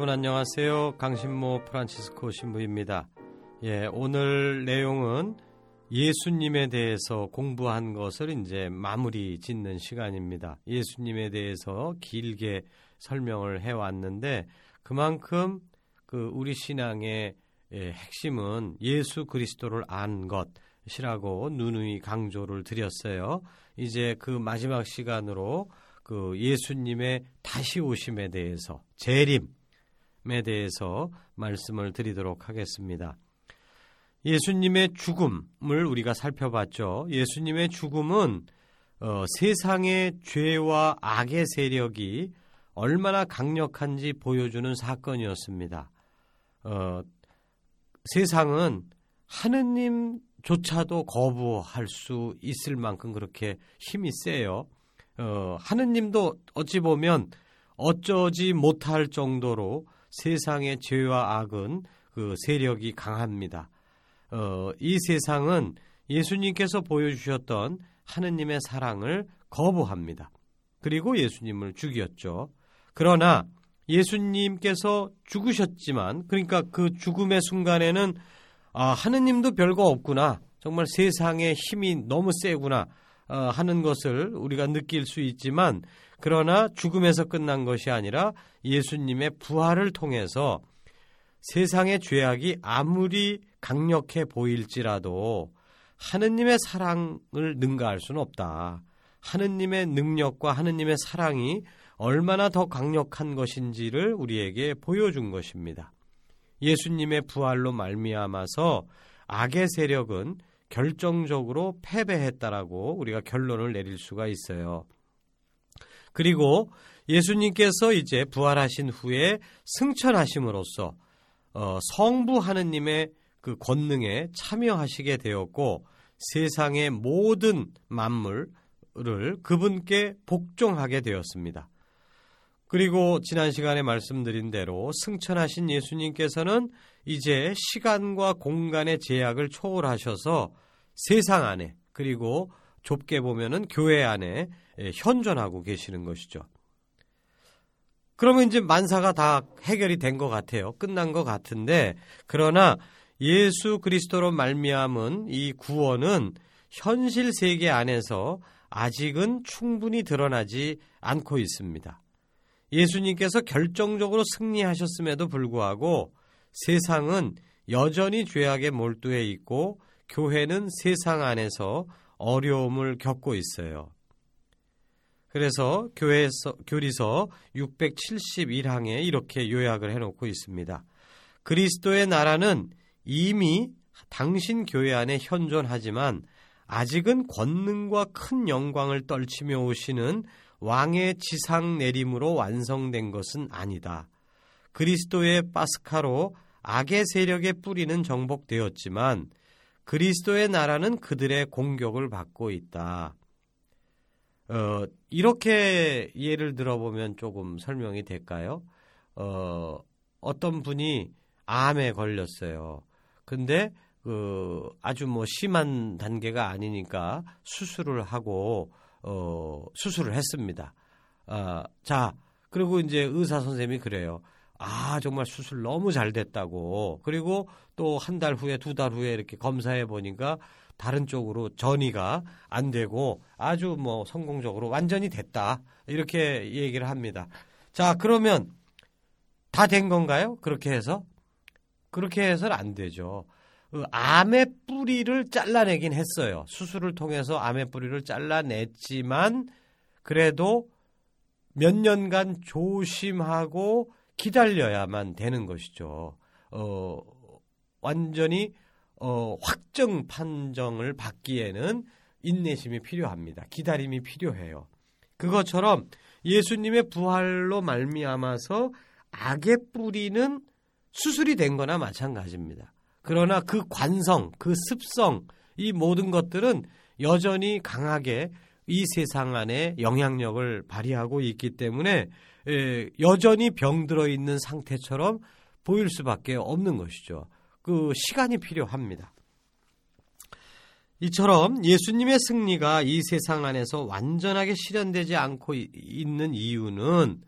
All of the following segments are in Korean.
여러분 안녕하세요. 강신모 프란치스코 신부입니다. 예, 오늘 내용은 예수님에 대해서 공부한 것을 이제 마무리 짓는 시간입니다. 예수님에 대해서 길게 설명을 해 왔는데 그만큼 그 우리 신앙의 예, 핵심은 예수 그리스도를 안 것이라고 누누이 강조를 드렸어요. 이제 그 마지막 시간으로 그 예수님의 다시 오심에 대해서 재림 에 대해서 말씀을 드리도록 하겠습니다. 예수님의 죽음을 우리가 살펴봤죠. 예수님의 죽음은 어, 세상의 죄와 악의 세력이 얼마나 강력한지 보여주는 사건이었습니다. 어, 세상은 하느님조차도 거부할 수 있을 만큼 그렇게 힘이 세요. 어, 하느님도 어찌 보면 어쩌지 못할 정도로 세상의 죄와 악은 그 세력이 강합니다. 어, 이 세상은 예수님께서 보여주셨던 하느님의 사랑을 거부합니다. 그리고 예수님을 죽였죠. 그러나 예수님께서 죽으셨지만, 그러니까 그 죽음의 순간에는 아, 하느님도 별거 없구나. 정말 세상의 힘이 너무 세구나. 어, 하는 것을 우리가 느낄 수 있지만, 그러나 죽음에서 끝난 것이 아니라 예수님의 부활을 통해서 세상의 죄악이 아무리 강력해 보일지라도 하느님의 사랑을 능가할 수는 없다. 하느님의 능력과 하느님의 사랑이 얼마나 더 강력한 것인지를 우리에게 보여준 것입니다. 예수님의 부활로 말미암아서 악의 세력은 결정적으로 패배했다라고 우리가 결론을 내릴 수가 있어요. 그리고 예수님께서 이제 부활하신 후에 승천하심으로써 어, 성부 하느님의 그 권능에 참여하시게 되었고 세상의 모든 만물을 그분께 복종하게 되었습니다. 그리고 지난 시간에 말씀드린 대로 승천하신 예수님께서는 이제 시간과 공간의 제약을 초월하셔서 세상 안에 그리고 좁게 보면은 교회 안에 현존하고 계시는 것이죠. 그러면 이제 만사가 다 해결이 된 것 같아요. 끝난 것 같은데 그러나 예수 그리스도로 말미암은 이 구원은 현실 세계 안에서 아직은 충분히 드러나지 않고 있습니다. 예수님께서 결정적으로 승리하셨음에도 불구하고 세상은 여전히 죄악에 몰두해 있고 교회는 세상 안에서 어려움을 겪고 있어요. 그래서 교회에서 교리서 671항에 이렇게 요약을 해 놓고 있습니다. 그리스도의 나라는 이미 당신 교회 안에 현존하지만 아직은 권능과 큰 영광을 떨치며 오시는 왕의 지상 내림으로 완성된 것은 아니다. 그리스도의 파스카로 악의 세력의 뿌리는 정복되었지만 그리스도의 나라는 그들의 공격을 받고 있다. 어, 이렇게 예를 들어보면 조금 설명이 될까요? 어, 어떤 분이 암에 걸렸어요. 근데 그 아주 뭐 심한 단계가 아니니까 수술을 하고 어 수술을 했습니다. 아, 자, 그리고 이제 의사 선생님이 그래요. 아, 정말 수술 너무 잘 됐다고. 그리고 또 한 달 후에 두 달 후에 이렇게 검사해 보니까 다른 쪽으로 전이가 안 되고 아주 뭐 성공적으로 완전히 됐다. 이렇게 얘기를 합니다. 자, 그러면 다 된 건가요? 그렇게 해서? 그렇게 해서는 안 되죠. 그 암의 뿌리를 잘라내긴 했어요. 수술을 통해서 암의 뿌리를 잘라냈지만 그래도 몇 년간 조심하고 기다려야만 되는 것이죠. 어, 완전히 어, 확정 판정을 받기에는 인내심이 필요합니다. 기다림이 필요해요. 그것처럼 예수님의 부활로 말미암아서 악의 뿌리는 수술이 된 거나 마찬가지입니다. 그러나 그 관성, 그 습성, 이 모든 것들은 여전히 강하게 이 세상 안에 영향력을 발휘하고 있기 때문에 여전히 병들어 있는 상태처럼 보일 수밖에 없는 것이죠. 그 시간이 필요합니다. 이처럼 예수님의 승리가 이 세상 안에서 완전하게 실현되지 않고 있는 이유는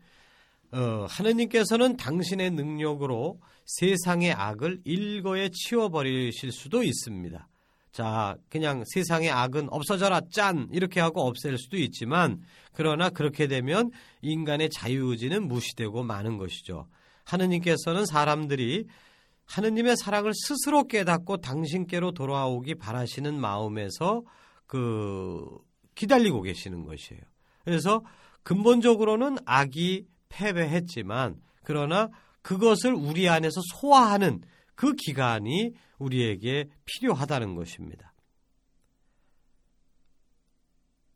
어, 하느님께서는 당신의 능력으로 세상의 악을 일거에 치워버리실 수도 있습니다. 자, 그냥 세상의 악은 없어져라, 짠! 이렇게 하고 없앨 수도 있지만, 그러나 그렇게 되면 인간의 자유의지는 무시되고 마는 것이죠. 하느님께서는 사람들이 하느님의 사랑을 스스로 깨닫고 당신께로 돌아오기 바라시는 마음에서 그 기다리고 계시는 것이에요. 그래서 근본적으로는 악이 패배했지만 그러나 그것을 우리 안에서 소화하는 그 기간이 우리에게 필요하다는 것입니다.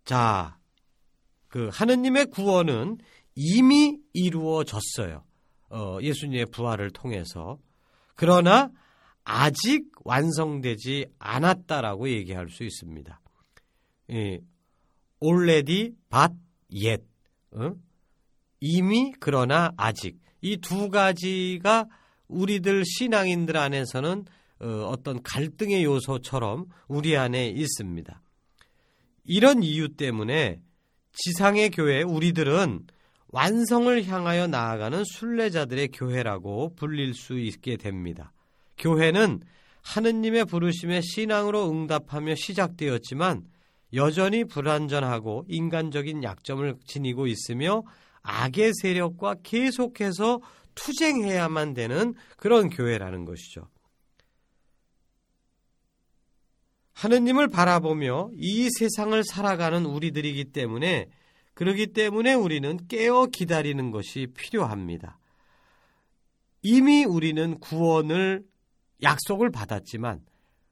자, 그 하느님의 구원은 이미 이루어졌어요. 어, 예수님의 부활을 통해서. 그러나 아직 완성되지 않았다라고 얘기할 수 있습니다. 예, already? 이미 그러나 아직. 이 두 가지가 우리들 신앙인들 안에서는 어, 떤 갈등의 요소처럼 우리 안에 있습니다. 이런 이유 때문에 지상의 교회 우리들은 완성을 향하여 나아가는 순례자들의 교회라고 불릴 수 있게 됩니다. 교회는 하느님의 부르심에 신앙으로 응답하며 시작되었지만 여전히 불완전하고 인간적인 약점을 지니고 있으며 악의 세력과 계속해서 투쟁해야만 되는 그런 교회라는 것이죠. 하느님을 바라보며 이 세상을 살아가는 우리들이기 때문에 그러기 때문에 우리는 깨어 기다리는 것이 필요합니다. 이미 우리는 구원을 약속을 받았지만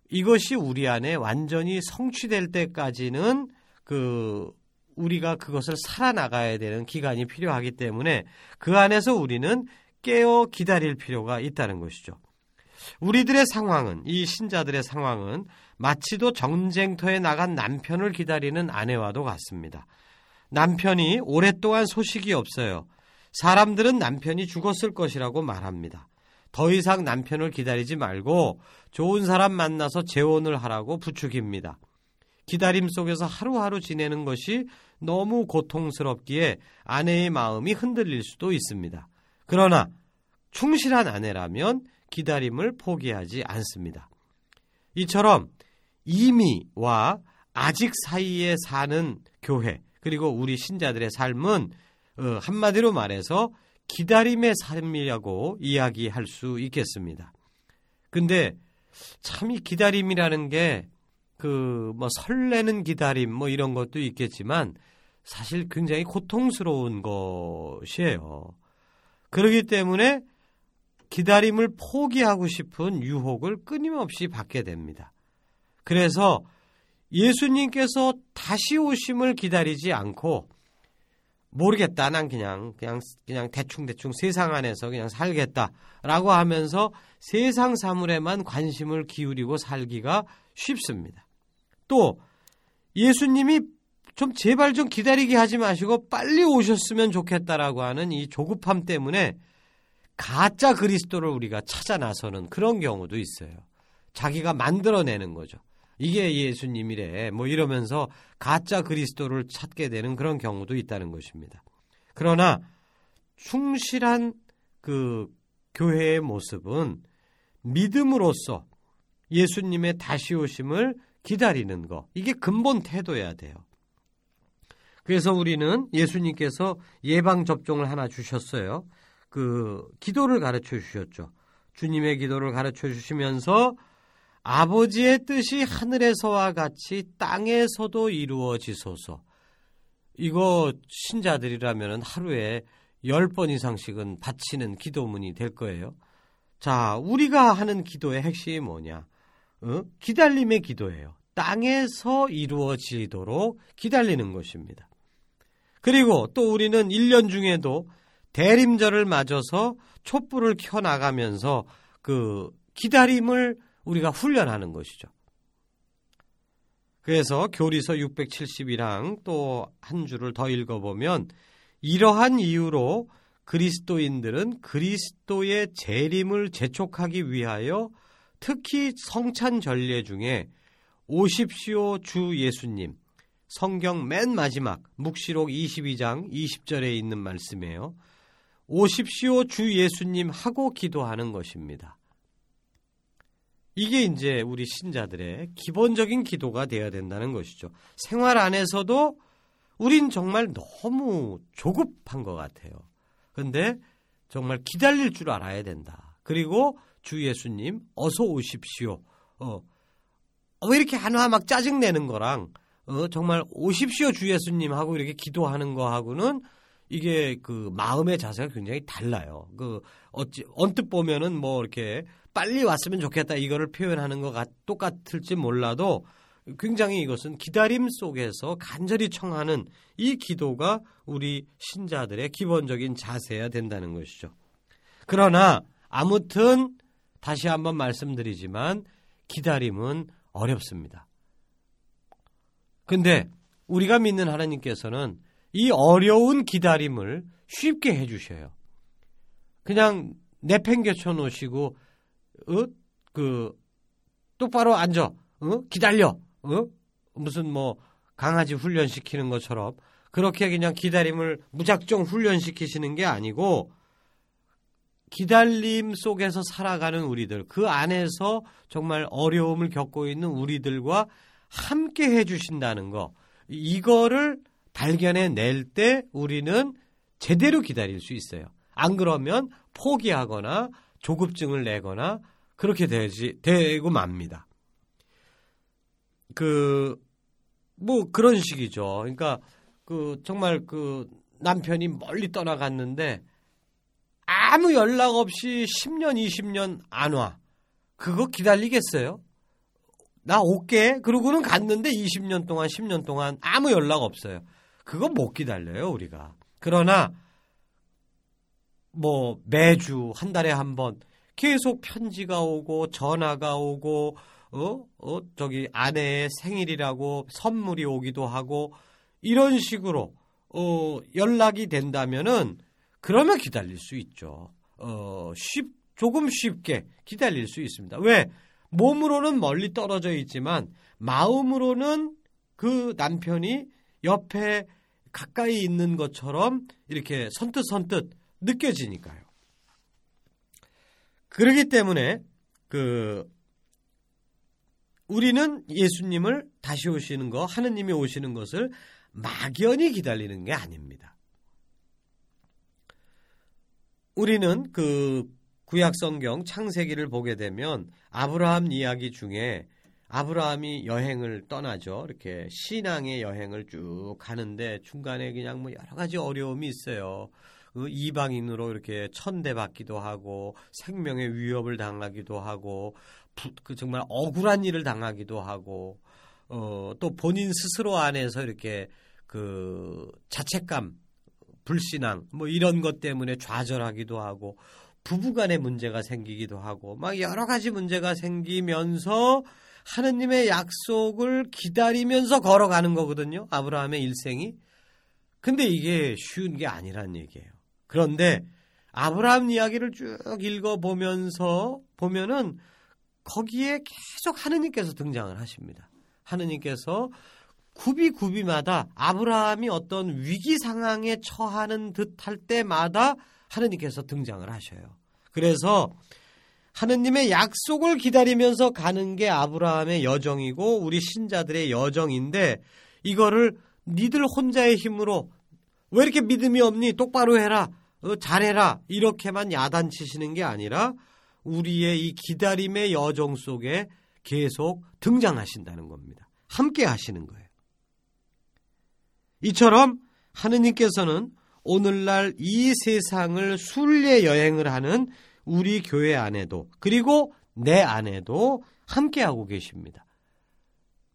이것이 우리 안에 완전히 성취될 때까지는 그 우리가 그것을 살아나가야 되는 기간이 필요하기 때문에 그 안에서 우리는 깨어 기다릴 필요가 있다는 것이죠. 우리들의 상황은 이 신자들의 상황은 마치도 전쟁터에 나간 남편을 기다리는 아내와도 같습니다. 남편이 오랫동안 소식이 없어요. 사람들은 남편이 죽었을 것이라고 말합니다. 더 이상 남편을 기다리지 말고 좋은 사람 만나서 재혼을 하라고 부추깁니다. 기다림 속에서 하루하루 지내는 것이 너무 고통스럽기에 아내의 마음이 흔들릴 수도 있습니다. 그러나 충실한 아내라면 기다림을 포기하지 않습니다. 이처럼 이미와 아직 사이에 사는 교회 그리고 우리 신자들의 삶은 어, 한마디로 말해서 기다림의 삶이라고 이야기할 수 있겠습니다. 근데 참 이 기다림이라는 게 그 뭐 설레는 기다림 뭐 이런 것도 있겠지만 사실 굉장히 고통스러운 것이에요. 그렇기 때문에 기다림을 포기하고 싶은 유혹을 끊임없이 받게 됩니다. 그래서 예수님께서 다시 오심을 기다리지 않고 모르겠다. 난 그냥 그냥 그냥 대충 대충 세상 안에서 그냥 살겠다라고 하면서 세상 사물에만 관심을 기울이고 살기가 쉽습니다. 또 예수님이 좀 제발 좀 기다리게 하지 마시고 빨리 오셨으면 좋겠다라고 하는 이 조급함 때문에 가짜 그리스도를 우리가 찾아 나서는 그런 경우도 있어요. 자기가 만들어내는 거죠. 이게 예수님이래. 뭐 이러면서 가짜 그리스도를 찾게 되는 그런 경우도 있다는 것입니다. 그러나 충실한 그 교회의 모습은 믿음으로써 예수님의 다시 오심을 기다리는 거. 이게 근본 태도여야 돼요. 그래서 우리는 예수님께서 예방 접종을 하나 주셨어요. 그 기도를 가르쳐 주셨죠. 주님의 기도를 가르쳐 주시면서 아버지의 뜻이 하늘에서와 같이 땅에서도 이루어지소서. 이거 신자들이라면 하루에 10번 이상씩은 바치는 기도문이 될 거예요. 자, 우리가 하는 기도의 핵심이 뭐냐? 어? 기다림의 기도예요. 땅에서 이루어지도록 기다리는 것입니다. 그리고 또 우리는 1년 중에도 대림절을 맞아서 촛불을 켜 나가면서 그 기다림을 우리가 훈련하는 것이죠. 그래서 교리서 671항 또 한 줄을 더 읽어보면 이러한 이유로 그리스도인들은 그리스도의 재림을 재촉하기 위하여 특히 성찬 전례 중에 오십시오 주 예수님 성경 맨 마지막 묵시록 22장 20절에 있는 말씀이에요. 오십시오 주 예수님 하고 기도하는 것입니다. 이게 이제 우리 신자들의 기본적인 기도가 되어야 된다는 것이죠. 생활 안에서도 우린 정말 너무 조급한 것 같아요. 근데 정말 기다릴 줄 알아야 된다. 그리고 주 예수님 어서 오십시오. 어, 왜 이렇게 한화 막 짜증내는 거랑 어, 정말 오십시오 주 예수님 하고 이렇게 기도하는 거하고는 이게 그 마음의 자세가 굉장히 달라요. 그 어찌 언뜻 보면은 뭐 이렇게 빨리 왔으면 좋겠다 이거를 표현하는 것 같, 똑같을지 몰라도 굉장히 이것은 기다림 속에서 간절히 청하는 이 기도가 우리 신자들의 기본적인 자세야 된다는 것이죠. 그러나 아무튼 다시 한번 말씀드리지만 기다림은 어렵습니다. 근데 우리가 믿는 하나님께서는 이 어려운 기다림을 쉽게 해주셔요. 그냥 내팽개쳐 놓으시고, 어? 그, 똑바로 앉아, 어? 기다려, 어? 무슨 뭐, 강아지 훈련시키는 것처럼, 그렇게 그냥 기다림을 무작정 훈련시키시는 게 아니고, 기다림 속에서 살아가는 우리들, 그 안에서 정말 어려움을 겪고 있는 우리들과 함께 해주신다는 거, 이거를 발견해 낼 때 우리는 제대로 기다릴 수 있어요. 안 그러면 포기하거나 조급증을 내거나 그렇게 되지, 되고 맙니다. 그, 뭐 그런 식이죠. 그러니까 그 정말 그 남편이 멀리 떠나갔는데 아무 연락 없이 10년, 20년 안 와. 그거 기다리겠어요? 나 올게. 그러고는 갔는데 20년 동안, 10년 동안 아무 연락 없어요. 그거 못 기다려요, 우리가. 그러나 뭐 매주 한 달에 한 번 계속 편지가 오고 전화가 오고 어? 어 저기 아내의 생일이라고 선물이 오기도 하고 이런 식으로 어 연락이 된다면은 그러면 기다릴 수 있죠. 어 쉽 조금 쉽게 기다릴 수 있습니다. 왜? 몸으로는 멀리 떨어져 있지만 마음으로는 그 남편이 옆에 가까이 있는 것처럼 이렇게 선뜻선뜻 느껴지니까요. 그러기 때문에 그 우리는 예수님을 다시 오시는 거, 하느님이 오시는 것을 막연히 기다리는 게 아닙니다. 우리는 그 구약 성경 창세기를 보게 되면 아브라함 이야기 중에 아브라함이 여행을 떠나죠. 이렇게 신앙의 여행을 쭉 가는데 중간에 그냥 뭐 여러 가지 어려움이 있어요. 그 이방인으로 이렇게 천대받기도 하고 생명의 위협을 당하기도 하고 그 정말 억울한 일을 당하기도 하고 어, 또 본인 스스로 안에서 이렇게 그 자책감, 불신앙 뭐 이런 것 때문에 좌절하기도 하고 부부간의 문제가 생기기도 하고 막 여러 가지 문제가 생기면서 하느님의 약속을 기다리면서 걸어가는 거거든요. 아브라함의 일생이. 근데 이게 쉬운 게 아니란 얘기예요. 그런데 아브라함 이야기를 쭉 읽어보면서 보면은 거기에 계속 하느님께서 등장을 하십니다. 하느님께서 구비구비마다 아브라함이 어떤 위기 상황에 처하는 듯 할 때마다 하느님께서 등장을 하셔요. 그래서 하느님의 약속을 기다리면서 가는 게 아브라함의 여정이고 우리 신자들의 여정인데 이거를 니들 혼자의 힘으로 왜 이렇게 믿음이 없니? 똑바로 해라. 어, 잘해라. 이렇게만 야단치시는 게 아니라 우리의 이 기다림의 여정 속에 계속 등장하신다는 겁니다. 함께 하시는 거예요. 이처럼 하느님께서는 오늘날 이 세상을 순례 여행을 하는 우리 교회 안에도 그리고 내 안에도 함께하고 계십니다.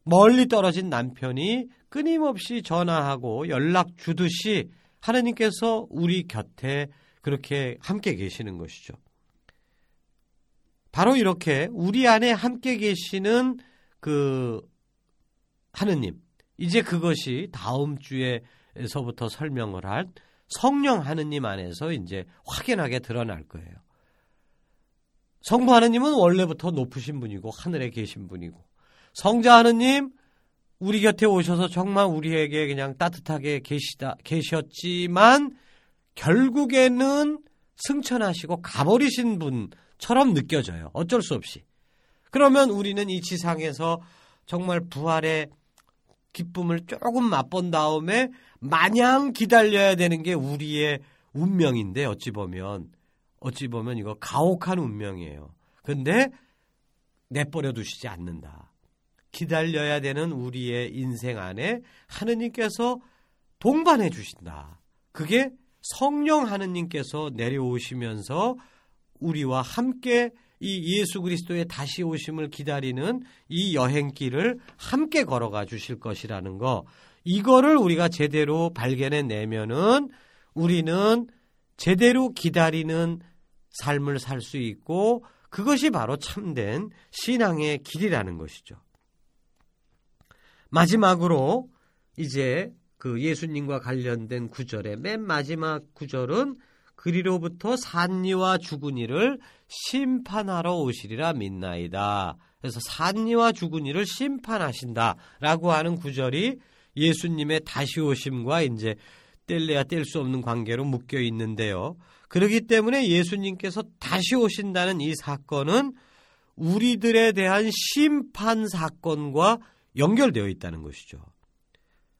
멀리 떨어진 남편이 끊임없이 전화하고 연락 주듯이 하나님께서 우리 곁에 그렇게 함께 계시는 것이죠. 바로 이렇게 우리 안에 함께 계시는 그 하느님. 이제 그것이 다음 주에서부터 설명을 할 성령 하느님 안에서 이제 확연하게 드러날 거예요. 성부 하느님은 원래부터 높으신 분이고 하늘에 계신 분이고 성자 하느님 우리 곁에 오셔서 정말 우리에게 그냥 따뜻하게 계시다 계셨지만 결국에는 승천하시고 가버리신 분처럼 느껴져요. 어쩔 수 없이. 그러면 우리는 이 지상에서 정말 부활의 기쁨을 조금 맛본 다음에 마냥 기다려야 되는 게 우리의 운명인데 어찌 보면 어찌 보면 이거 가혹한 운명이에요. 근데 내버려 두시지 않는다. 기다려야 되는 우리의 인생 안에 하느님께서 동반해 주신다. 그게 성령 하느님께서 내려오시면서 우리와 함께 이 예수 그리스도의 다시 오심을 기다리는 이 여행길을 함께 걸어가 주실 것이라는 거. 이거를 우리가 제대로 발견해 내면은 우리는 제대로 기다리는 삶을 살 수 있고 그것이 바로 참된 신앙의 길이라는 것이죠. 마지막으로 이제 그 예수님과 관련된 구절의 맨 마지막 구절은 그리로부터 산이와 죽은 이를 심판하러 오시리라 믿나이다. 그래서 산이와 죽은 이를 심판하신다라고 하는 구절이 예수님의 다시 오심과 이제 뗄래야 뗄 수 없는 관계로 묶여 있는데요. 그렇기 때문에 예수님께서 다시 오신다는 이 사건은 우리들에 대한 심판 사건과 연결되어 있다는 것이죠.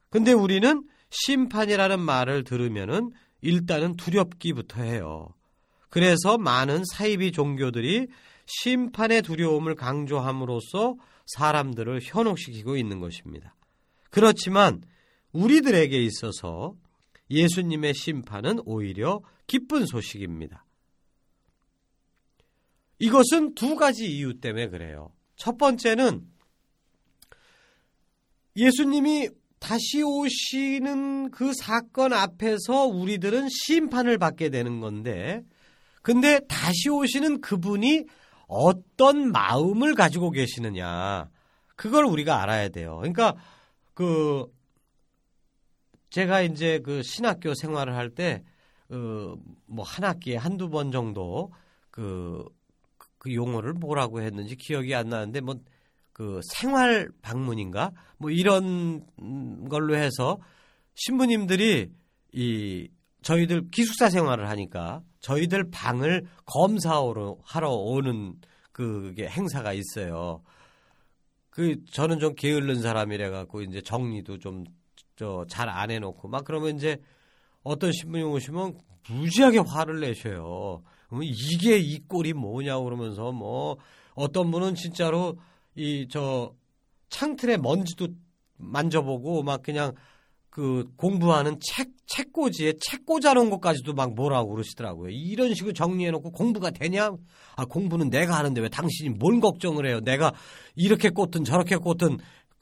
근데 우리는 심판이라는 말을 들으면은 일단은 두렵기부터 해요. 그래서 많은 사이비 종교들이 심판의 두려움을 강조함으로써 사람들을 현혹시키고 있는 것입니다. 그렇지만 우리들에게 있어서 예수님의 심판은 오히려 기쁜 소식입니다. 이것은 두 가지 이유 때문에 그래요. 첫 번째는 예수님이 다시 오시는 그 사건 앞에서 우리들은 심판을 받게 되는 건데, 근데 다시 오시는 그분이 어떤 마음을 가지고 계시느냐, 그걸 우리가 알아야 돼요. 그러니까, 그, 제가 이제 그 신학교 생활을 할 때, 그, 뭐, 한 학기에 한두 번 정도 그, 그 용어를 뭐라고 했는지 기억이 안 나는데, 뭐, 그 생활 방문인가 뭐 이런 걸로 해서 신부님들이 이 저희들 기숙사 생활을 하니까 저희들 방을 검사하러 하러 오는 그게 행사가 있어요. 그 저는 좀 게을른 사람이라 갖고 이제 정리도 좀 저 잘 안 해놓고 막 그러면 이제 어떤 신부님 오시면 무지하게 화를 내셔요. 이게 이 꼴이 뭐냐 그러면서 뭐 어떤 분은 진짜로 이 저 창틀에 먼지도 만져보고 막 그냥 그 공부하는 책 책꽂이에 책 꽂아놓은 것까지도 막 뭐라고 그러시더라고요. 이런 식으로 정리해놓고 공부가 되냐? 아 공부는 내가 하는데 왜 당신이 뭘 걱정을 해요? 내가 이렇게 꽂든 저렇게 꽂든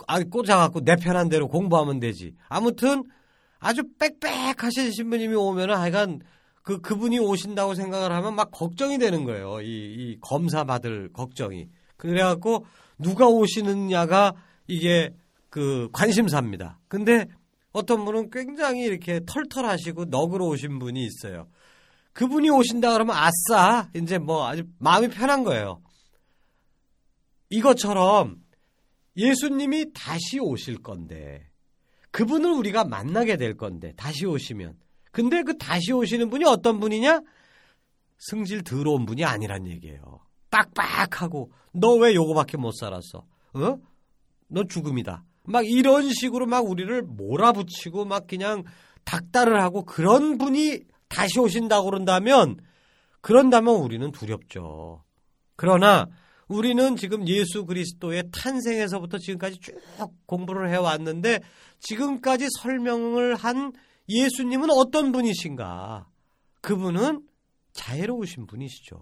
아 꽂아갖고 내 편한 대로 공부하면 되지. 아무튼 아주 빽빽하신 신부님이 오면은 하여간 그 그분이 오신다고 생각을 하면 막 걱정이 되는 거예요. 이, 이 검사 받을 걱정이. 그래갖고 누가 오시느냐가 이게 그 관심사입니다. 근데 어떤 분은 굉장히 이렇게 털털하시고 너그러 오신 분이 있어요. 그분이 오신다 그러면 아싸 이제 뭐 아주 마음이 편한 거예요. 이것처럼 예수님이 다시 오실 건데 그분을 우리가 만나게 될 건데 다시 오시면 근데 그 다시 오시는 분이 어떤 분이냐? 승질 더러운 분이 아니란 얘기예요. 빡빡하고 너 왜 요거밖에 못 살았어? 어? 너 죽음이다. 막 이런 식으로 막 우리를 몰아붙이고 막 그냥 닥달을 하고 그런 분이 다시 오신다고 그런다면 그런다면 우리는 두렵죠. 그러나 우리는 지금 예수 그리스도의 탄생에서부터 지금까지 쭉 공부를 해왔는데 지금까지 설명을 한 예수님은 어떤 분이신가? 그분은 자애로우신 분이시죠.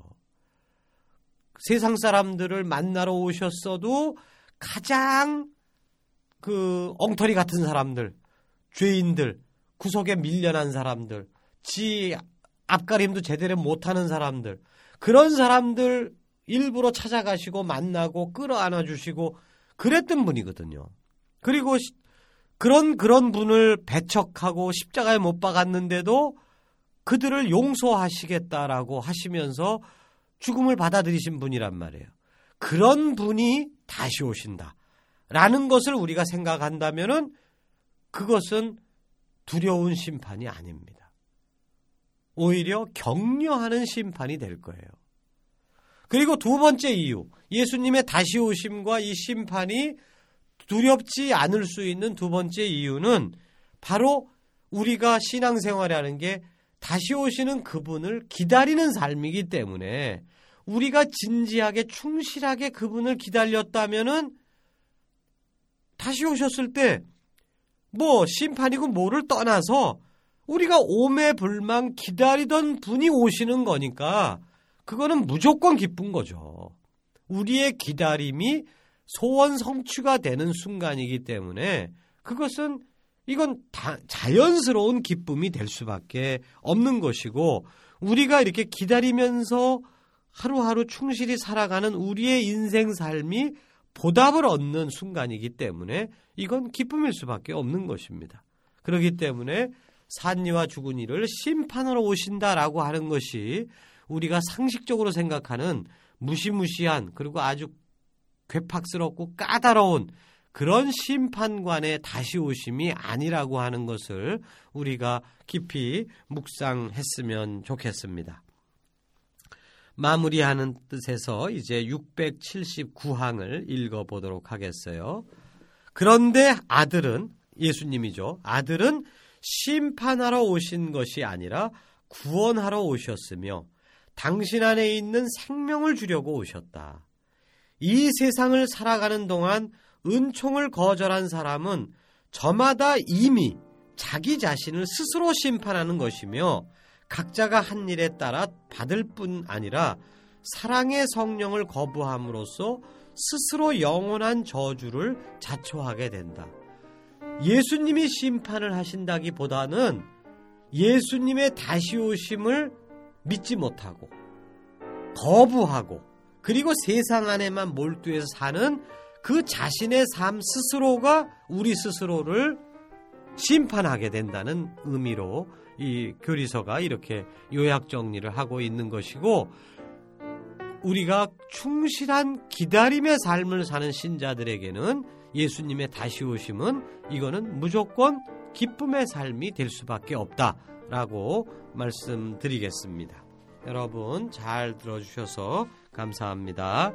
세상 사람들을 만나러 오셨어도 가장 그 엉터리 같은 사람들, 죄인들, 구석에 밀려난 사람들, 지 앞가림도 제대로 못하는 사람들, 그런 사람들 일부러 찾아가시고 만나고 끌어안아 주시고 그랬던 분이거든요. 그리고 그런 그런 분을 배척하고 십자가에 못 박았는데도 그들을 용서하시겠다라고 하시면서 죽음을 받아들이신 분이란 말이에요. 그런 분이 다시 오신다. 라는 것을 우리가 생각한다면은 그것은 두려운 심판이 아닙니다. 오히려 격려하는 심판이 될 거예요. 그리고 두 번째 이유, 예수님의 다시 오심과 이 심판이 두렵지 않을 수 있는 두 번째 이유는 바로 우리가 신앙생활이라는 게 다시 오시는 그분을 기다리는 삶이기 때문에 우리가 진지하게 충실하게 그분을 기다렸다면은 다시 오셨을 때 뭐 심판이고 뭐를 떠나서 우리가 오매불망 기다리던 분이 오시는 거니까 그거는 무조건 기쁜 거죠. 우리의 기다림이 소원 성취가 되는 순간이기 때문에 그것은 이건 다 자연스러운 기쁨이 될 수밖에 없는 것이고 우리가 이렇게 기다리면서 하루하루 충실히 살아가는 우리의 인생 삶이 보답을 얻는 순간이기 때문에 이건 기쁨일 수밖에 없는 것입니다. 그렇기 때문에 산이와 죽은 이를 심판으로 오신다라고 하는 것이 우리가 상식적으로 생각하는 무시무시한 그리고 아주 괴팍스럽고 까다로운 그런 심판관의 다시 오심이 아니라고 하는 것을 우리가 깊이 묵상했으면 좋겠습니다. 마무리하는 뜻에서 이제 679항을 읽어보도록 하겠어요. 그런데 아들은 예수님이죠. 아들은 심판하러 오신 것이 아니라 구원하러 오셨으며 당신 안에 있는 생명을 주려고 오셨다. 이 세상을 살아가는 동안 은총을 거절한 사람은 저마다 이미 자기 자신을 스스로 심판하는 것이며 각자가 한 일에 따라 받을 뿐 아니라 사랑의 성령을 거부함으로써 스스로 영원한 저주를 자초하게 된다. 예수님이 심판을 하신다기 보다는 예수님의 다시 오심을 믿지 못하고 거부하고 그리고 세상 안에만 몰두해서 사는 그 자신의 삶 스스로가 우리 스스로를 심판하게 된다는 의미로 이 교리서가 이렇게 요약 정리를 하고 있는 것이고 우리가 충실한 기다림의 삶을 사는 신자들에게는 예수님의 다시 오심은 이거는 무조건 기쁨의 삶이 될 수밖에 없다라고 말씀드리겠습니다. 여러분 잘 들어주셔서 감사합니다.